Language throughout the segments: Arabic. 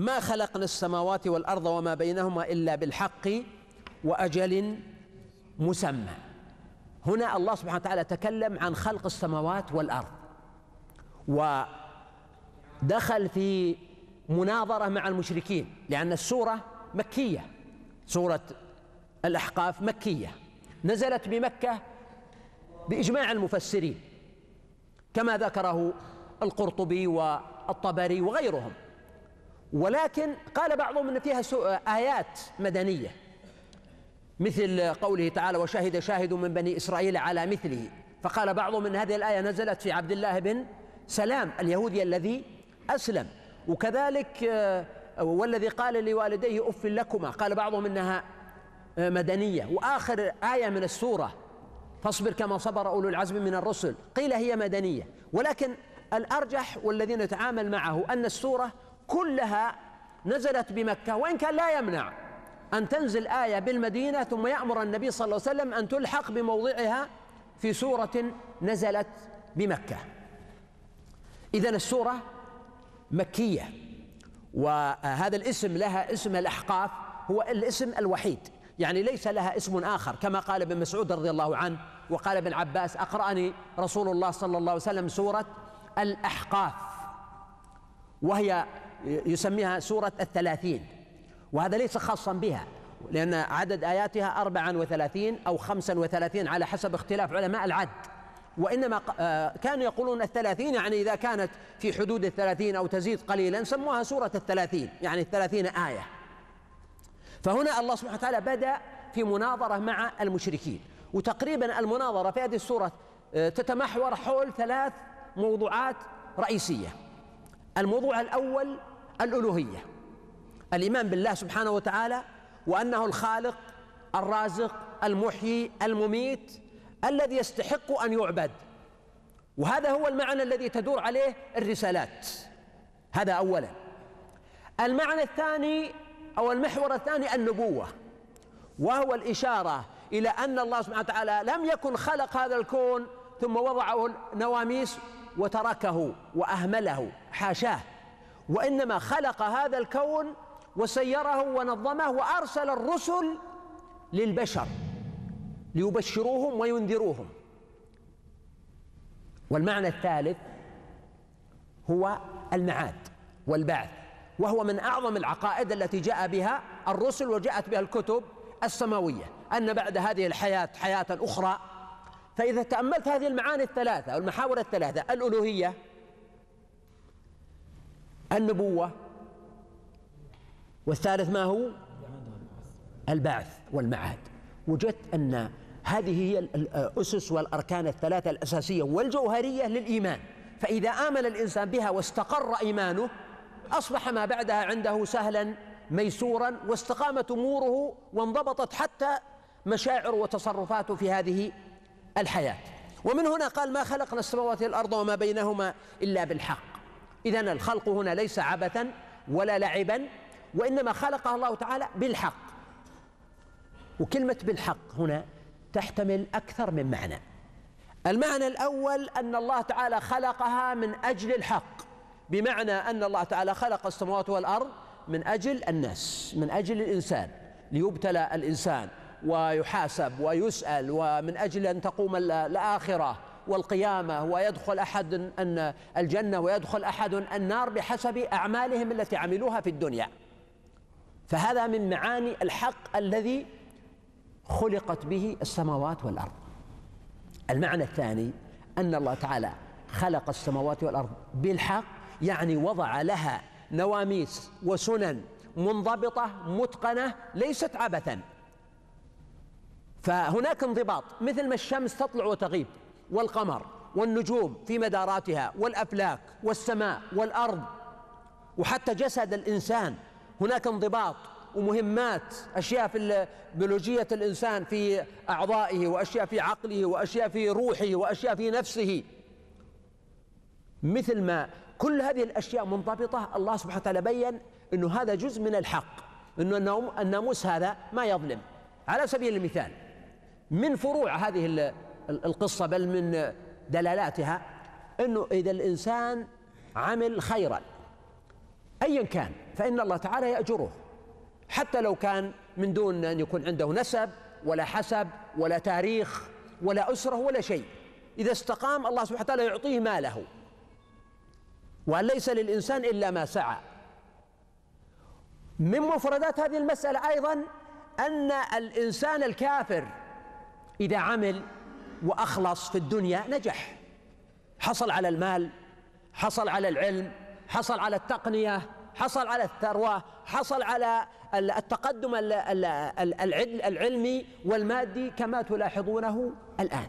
ما خلقنا السماوات والأرض وما بينهما إلا بالحق وأجل مسمى. هنا الله سبحانه وتعالى تكلم عن خلق السماوات والأرض. ودخل في مناظرة مع المشركين لأن السورة مكية. سورة الأحقاف مكية. نزلت بمكة بإجماع المفسرين كما ذكره القرطبي والطبري وغيرهم. ولكن قال بعضهم إن فيها آيات مدنية مثل قوله تعالى وشهد شاهد من بني إسرائيل على مثله فقال بعضهم إن هذه الآية نزلت في عبد الله بن سلام اليهودي الذي أسلم. وكذلك والذي قال لوالديه أف لكما قال بعضهم إنها مدنية. وآخر آية من السورة فاصبر كما صبر أولو العزم من الرسل قيل هي مدنية. ولكن الأرجح والذي نتعامل معه أن السورة كلها نزلت بمكة وإن كان لا يمنع أن تنزل آية بالمدينة ثم يأمر النبي صلى الله عليه وسلم أن تلحق بموضعها في سورة نزلت بمكة. إذا السورة مكية وهذا الاسم لها اسم الأحقاف هو الاسم الوحيد. يعني ليس لها اسم آخر كما قال ابن مسعود رضي الله عنه وقال ابن عباس أقرأني رسول الله صلى الله عليه وسلم سورة الأحقاف وهي يسميها سورة الثلاثين وهذا ليس خاصا بها لأن عدد آياتها أربعا وثلاثين أو خمسا وثلاثين على حسب اختلاف علماء العد. وإنما كانوا يقولون الثلاثين يعني إذا كانت في حدود الثلاثين أو تزيد قليلا سموها سورة الثلاثين يعني الثلاثين آية. فهنا الله سبحانه وتعالى بدأ في مناظرة مع المشركين وتقريبا المناظرة في هذه السورة تتمحور حول ثلاث موضوعات رئيسية. الموضوع الأول الألوهية. الإيمان بالله سبحانه وتعالى وأنه الخالق الرازق المحيي المميت الذي يستحق أن يعبد. وهذا هو المعنى الذي تدور عليه الرسالات. هذا أولا. المعنى الثاني أو المحور الثاني النبوة وهو الإشارة إلى أن الله سبحانه وتعالى لم يكن خلق هذا الكون ثم وضعه نواميس وتركه وأهمله حاشاه. وإنما خلق هذا الكون وسيره ونظمه وأرسل الرسل للبشر ليبشروهم وينذروهم. والمعنى الثالث هو المعاد والبعث وهو من أعظم العقائد التي جاء بها الرسل وجاءت بها الكتب السماوية. أن بعد هذه الحياة حياة أخرى فإذا تأملت هذه المعاني الثلاثة المحاور الثلاثة الألوهية النبوة والثالث ما هو؟ البعث والمعاد. وجدت أن هذه هي الأسس والأركان الثلاثة الأساسية والجوهرية للإيمان. فإذا آمن الإنسان بها واستقر إيمانه أصبح ما بعدها عنده سهلا ميسورا واستقامت أموره وانضبطت حتى مشاعر وتصرفاته في هذه الحياة. ومن هنا قال ما خلقنا السماوات والأرض وما بينهما إلا بالحق. إذا الخلق هنا ليس عبثا ولا لعبا وإنما خلقها الله تعالى بالحق. وكلمة بالحق هنا تحتمل أكثر من معنى. المعنى الأول أن الله تعالى خلقها من أجل الحق بمعنى أن الله تعالى خلق السماوات والأرض من أجل الناس من أجل الإنسان. ليبتلى الإنسان ويحاسب ويسأل ومن أجل أن تقوم الآخرة. والقيامة ويدخل أحد أن الجنة ويدخل أحد النار بحسب أعمالهم التي عملوها في الدنيا. فهذا من معاني الحق الذي خلقت به السماوات والأرض. المعنى الثاني أن الله تعالى خلق السماوات والأرض بالحق يعني وضع لها نواميس وسنن منضبطة متقنة ليست عبثا. فهناك انضباط مثل ما الشمس تطلع وتغيب. والقمر والنجوم في مداراتها والأفلاك والسماء والأرض. وحتى جسد الإنسان هناك انضباط ومهمات أشياء في بيولوجية الإنسان في أعضائه وأشياء في عقله وأشياء في روحه وأشياء في نفسه. مثل ما كل هذه الأشياء منضبطة الله سبحانه وتعالى بين أنه هذا جزء من الحق أنه الناموس هذا ما يظلم. على سبيل المثال من فروع هذه القصة بل من دلالاتها أنه إذا الإنسان عمل خيرا أيا كان فإن الله تعالى يأجره. حتى لو كان من دون أن يكون عنده نسب ولا حسب ولا تاريخ ولا أسرة ولا شيء. إذا استقام الله سبحانه وتعالى يعطيه ماله. وأن ليس للإنسان إلا ما سعى. من مفردات هذه المسألة أيضا أن الإنسان الكافر إذا عمل وأخلص في الدنيا نجح. حصل على المال حصل على العلم حصل على التقنية حصل على الثروة حصل على التقدم العلمي والمادي كما تلاحظونه الآن.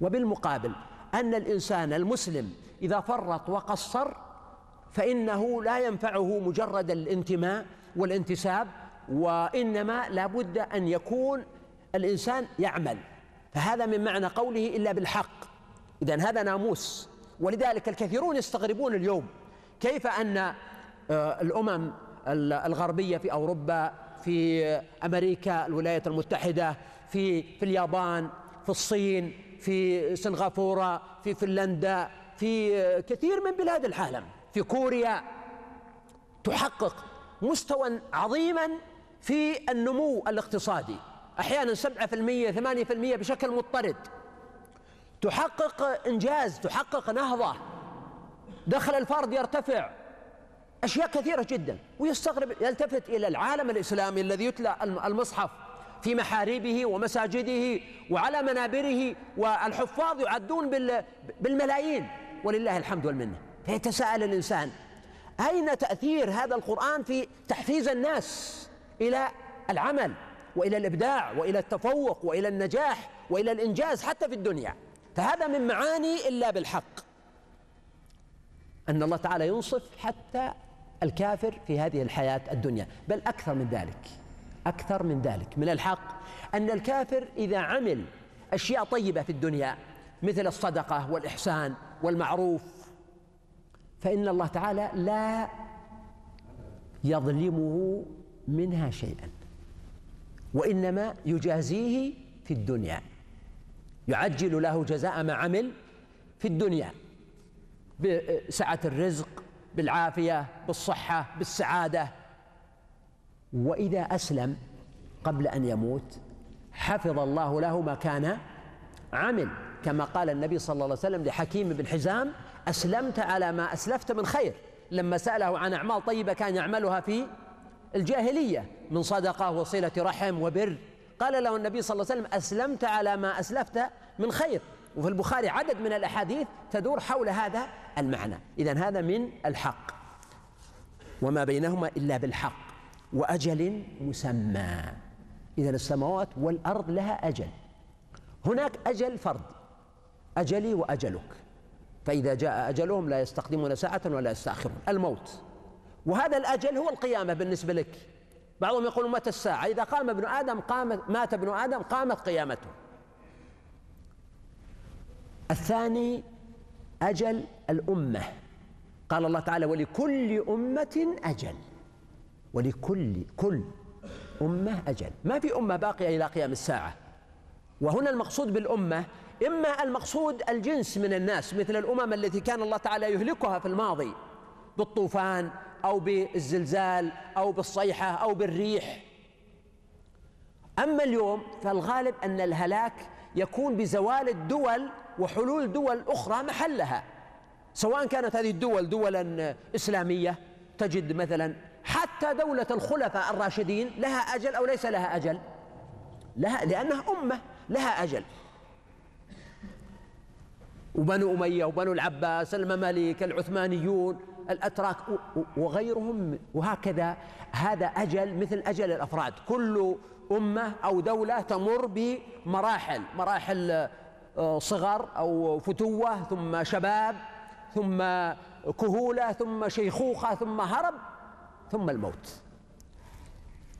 وبالمقابل أن الإنسان المسلم إذا فرط وقصر فإنه لا ينفعه مجرد الانتماء والانتساب وإنما لابد أن يكون الإنسان يعمل. فهذا من معنى قوله إلا بالحق. إذا هذا ناموس. ولذلك الكثيرون يستغربون اليوم كيف أن آه، الأمم الغربية في أوروبا في أمريكا الولايات المتحدة في في اليابان في الصين في سنغافورة في فنلندا في كثير من بلاد العالم في كوريا تحقق مستوى عظيما في النمو الاقتصادي. أحيانا 7% 8% بشكل مضطرد. تحقق إنجاز تحقق نهضة. دخل الفرد يرتفع. أشياء كثيرة جدا. ويستغرب يلتفت إلى العالم الإسلامي الذي يتلى المصحف في محاريبه ومساجده وعلى منابره والحفاظ يعدون بالملايين. ولله الحمد والمنة. فيتساءل الإنسان أين تأثير هذا القرآن في تحفيز الناس إلى العمل؟ وإلى الإبداع وإلى التفوق وإلى النجاح وإلى الإنجاز حتى في الدنيا. فهذا من معاني إلا بالحق. أن الله تعالى ينصف حتى الكافر في هذه الحياة الدنيا. بل أكثر من ذلك أكثر من ذلك. من الحق أن الكافر إذا عمل أشياء طيبة في الدنيا مثل الصدقة والإحسان والمعروف فإن الله تعالى لا يظلمه منها شيئا. وإنما يجازيه في الدنيا. يعجل له جزاء ما عمل في الدنيا. بسعة الرزق بالعافية بالصحة بالسعادة. وإذا أسلم قبل أن يموت حفظ الله له ما كان عمل كما قال النبي صلى الله عليه وسلم لحكيم بن حزام أسلمت على ما أسلفت من خير. لما سأله عن أعمال طيبة كان يعملها في الجاهلية من صدقة وصلة رحم وبر. قال له النبي صلى الله عليه وسلم أسلمت على ما أسلفت من خير. وفي البخاري عدد من الأحاديث تدور حول هذا المعنى. اذا هذا من الحق. وما بينهما إلا بالحق وأجل مسمى. اذا السماوات والأرض لها أجل. هناك أجل فرد أجلي وأجلك. فإذا جاء أجلهم لا يستقدمون ساعة ولا يستأخرون. الموت. وهذا الأجل هو القيامة بالنسبة لك. بعضهم يقول متى الساعة؟ إذا قام ابن آدم قامت مات ابن آدم قامت قيامته. الثاني أجل الأمة. قال الله تعالى ولكل أمة أجل. ولكل كل أمة أجل. ما في أمة باقية إلى قيام الساعة. وهنا المقصود بالأمة إما المقصود الجنس من الناس مثل الأمم التي كان الله تعالى يهلكها في الماضي بالطوفان أو بالزلزال أو بالصيحة أو بالريح. أما اليوم فالغالب أن الهلاك يكون بزوال الدول وحلول دول أخرى محلها. سواء كانت هذه الدول دولا إسلامية تجد مثلا حتى دولة الخلفاء الراشدين لها أجل أو ليس لها أجل. لها لأنها أمة لها أجل. وبنو أمية وبنو العباس المماليك العثمانيون الأتراك وغيرهم وهكذا. هذا أجل مثل أجل الأفراد. كل أمة أو دولة تمر بمراحل مراحل آه، صغر أو فتوة ثم شباب ثم كهولة ثم شيخوخة ثم هرب ثم الموت.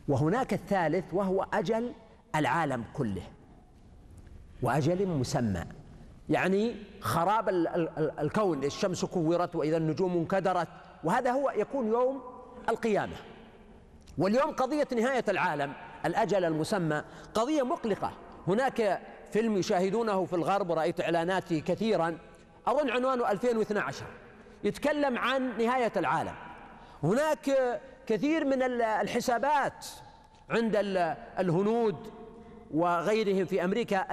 وهناك الثالث وهو أجل العالم كله. وأجل مسمى. يعني خراب الكون الشمس كورت وإذا النجوم انكدرت وهذا هو يكون يوم القيامة. واليوم قضية نهاية العالم الأجل المسمى قضية مقلقة. هناك فيلم يشاهدونه في الغرب ورأيت إعلاناته كثيرا أظن عنوانه 2012 يتكلم عن نهاية العالم. هناك كثير من الحسابات عند الهنود وغيرهم في أمريكا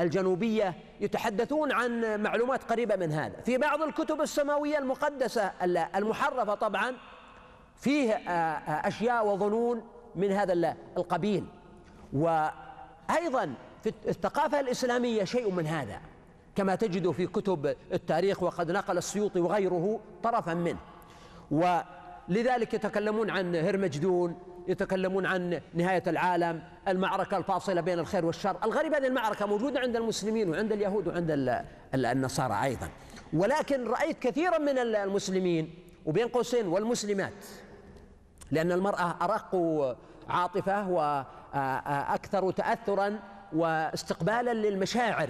الجنوبية يتحدثون عن معلومات قريبة من هذا. في بعض الكتب السماوية المقدسة المحرفة طبعا فيه أشياء وظنون من هذا القبيل. وأيضا في الثقافة الإسلامية شيء من هذا كما تجد في كتب التاريخ وقد نقل السيوطي وغيره طرفا منه. ولذلك يتكلمون عن هرمجدون يتكلمون عن نهاية العالم المعركة الفاصلة بين الخير والشر. الغريب هذه المعركة موجودة عند المسلمين وعند اليهود وعند النصارى أيضا. ولكن رأيت كثيرا من المسلمين وبين قوسين والمسلمات لأن المرأة أرق عاطفة وأكثر تأثرا واستقبالا للمشاعر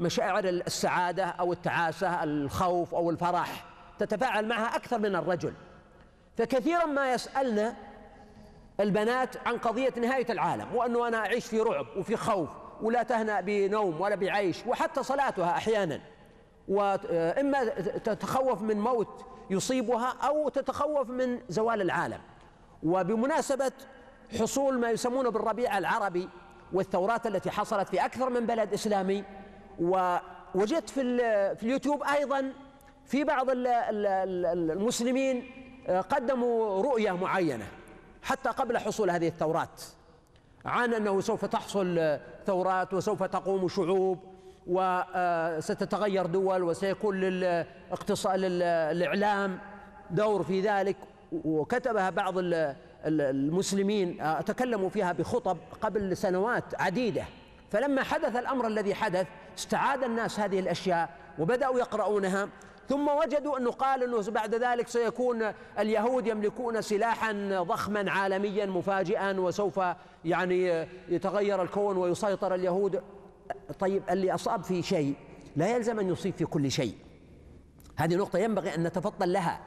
مشاعر السعادة أو التعاسة الخوف أو الفرح تتفاعل معها أكثر من الرجل. فكثيرا ما يسألنا البنات عن قضية نهاية العالم وأنه أنا أعيش في رعب وفي خوف ولا تهنأ بنوم ولا بعيش وحتى صلاتها أحيانا. وإما تتخوف من موت يصيبها أو تتخوف من زوال العالم. وبمناسبة حصول ما يسمونه بالربيع العربي والثورات التي حصلت في أكثر من بلد إسلامي ووجدت في, في اليوتيوب أيضا في بعض المسلمين قدموا رؤية معينة. حتى قبل حصول هذه الثورات عن أنه سوف تحصل ثورات وسوف تقوم شعوب وستتغير دول وسيكون للاقتصاد للإعلام دور في ذلك. وكتبها بعض المسلمين تكلموا فيها بخطب قبل سنوات عديدة. فلما حدث الأمر الذي حدث استعاد الناس هذه الأشياء وبدأوا يقرؤونها. ثم وجدوا أنه قال أنه بعد ذلك سيكون اليهود يملكون سلاحا ضخما عالميا مفاجئا وسوف يعني يتغير الكون ويسيطر اليهود. طيب اللي أصاب في شيء لا يلزم أن يصيب في كل شيء. هذه نقطة ينبغي أن نتفضل لها.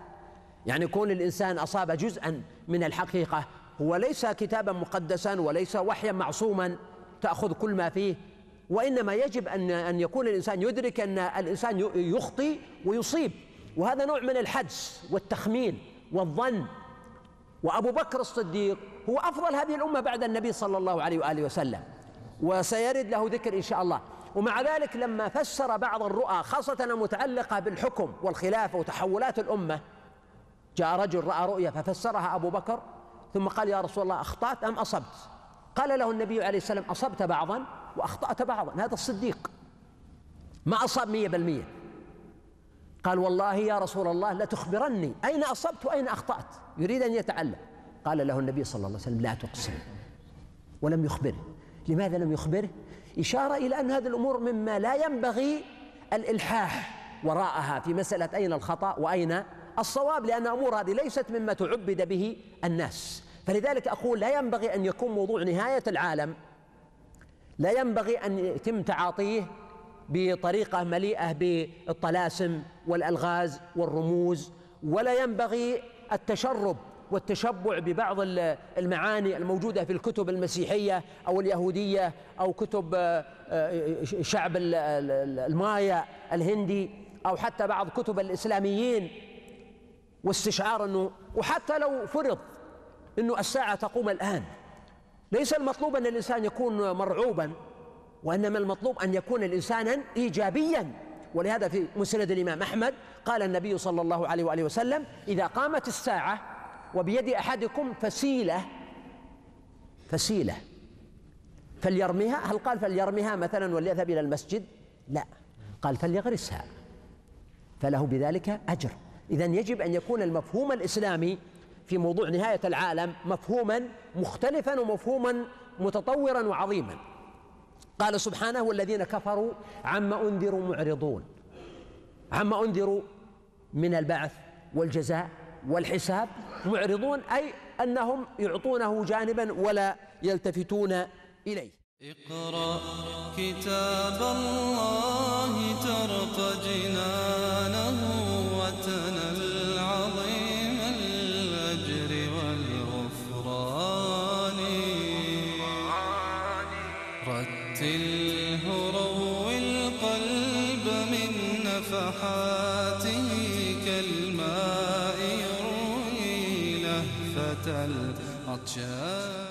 يعني كون الإنسان أصاب جزءا من الحقيقة هو ليس كتابا مقدسا وليس وحيا معصوما تأخذ كل ما فيه وإنما يجب أن أن يكون الإنسان يدرك أن الإنسان يخطي ويصيب. وهذا نوع من الحدس والتخمين والظن. وأبو بكر الصديق هو أفضل هذه الأمة بعد النبي صلى الله عليه وآله وسلم. وسيرد له ذكر إن شاء الله. ومع ذلك لما فسر بعض الرؤى خاصة المتعلقة بالحكم والخلافة وتحولات الأمة جاء رجل رأى رؤيا ففسرها أبو بكر ثم قال يا رسول الله أخطأت أم أصبت؟ قال له النبي عليه السلام أصبت بعضا. وأخطأت بعضا هذا الصديق ما أصاب مية بالمية. قال والله يا رسول الله لتخبرني أين أصبت وأين أخطأت؟ يريد أن يتعلم. قال له النبي صلى الله عليه وسلم لا تقسم. ولم يخبره لماذا لم يخبره إشارة إلى أن هذه الأمور مما لا ينبغي الإلحاح وراءها في مسألة أين الخطأ وأين الصواب لأن أمور هذه ليست مما تعبد به الناس. فلذلك أقول لا ينبغي أن يكون موضوع نهاية العالم لا ينبغي أن يتم تعاطيه بطريقة مليئة بالطلاسم والألغاز والرموز ولا ينبغي التشرب والتشبع ببعض المعاني الموجودة في الكتب المسيحية أو اليهودية أو كتب آه، آه، شعب المايا الهندي أو حتى بعض كتب الإسلاميين واستشعار أنه وحتى لو فرض أنه الساعة تقوم الآن. ليس المطلوب أن الإنسان يكون مرعوبا وإنما المطلوب أن يكون الإنسانا إيجابيا. ولهذا في مسند الإمام أحمد قال النبي صلى الله عليه وآله وسلم إذا قامت الساعة وبيد أحدكم فسيلة فسيلة فليرميها. هل قال فليرميها مثلا وليذهب إلى المسجد؟ لا. قال فليغرسها فله بذلك أجر. إذا يجب أن يكون المفهوم الإسلامي في موضوع نهاية العالم مفهوما مختلفا ومفهوما متطورا وعظيما. قال سبحانه والذين كفروا عما أنذروا معرضون. عما أنذروا من البعث والجزاء والحساب معرضون أي أنهم يعطونه جانبا ولا يلتفتون إليه. اقرأ كتاب الله ترق جنانه وتنل كالماء يروي لهفة العطشان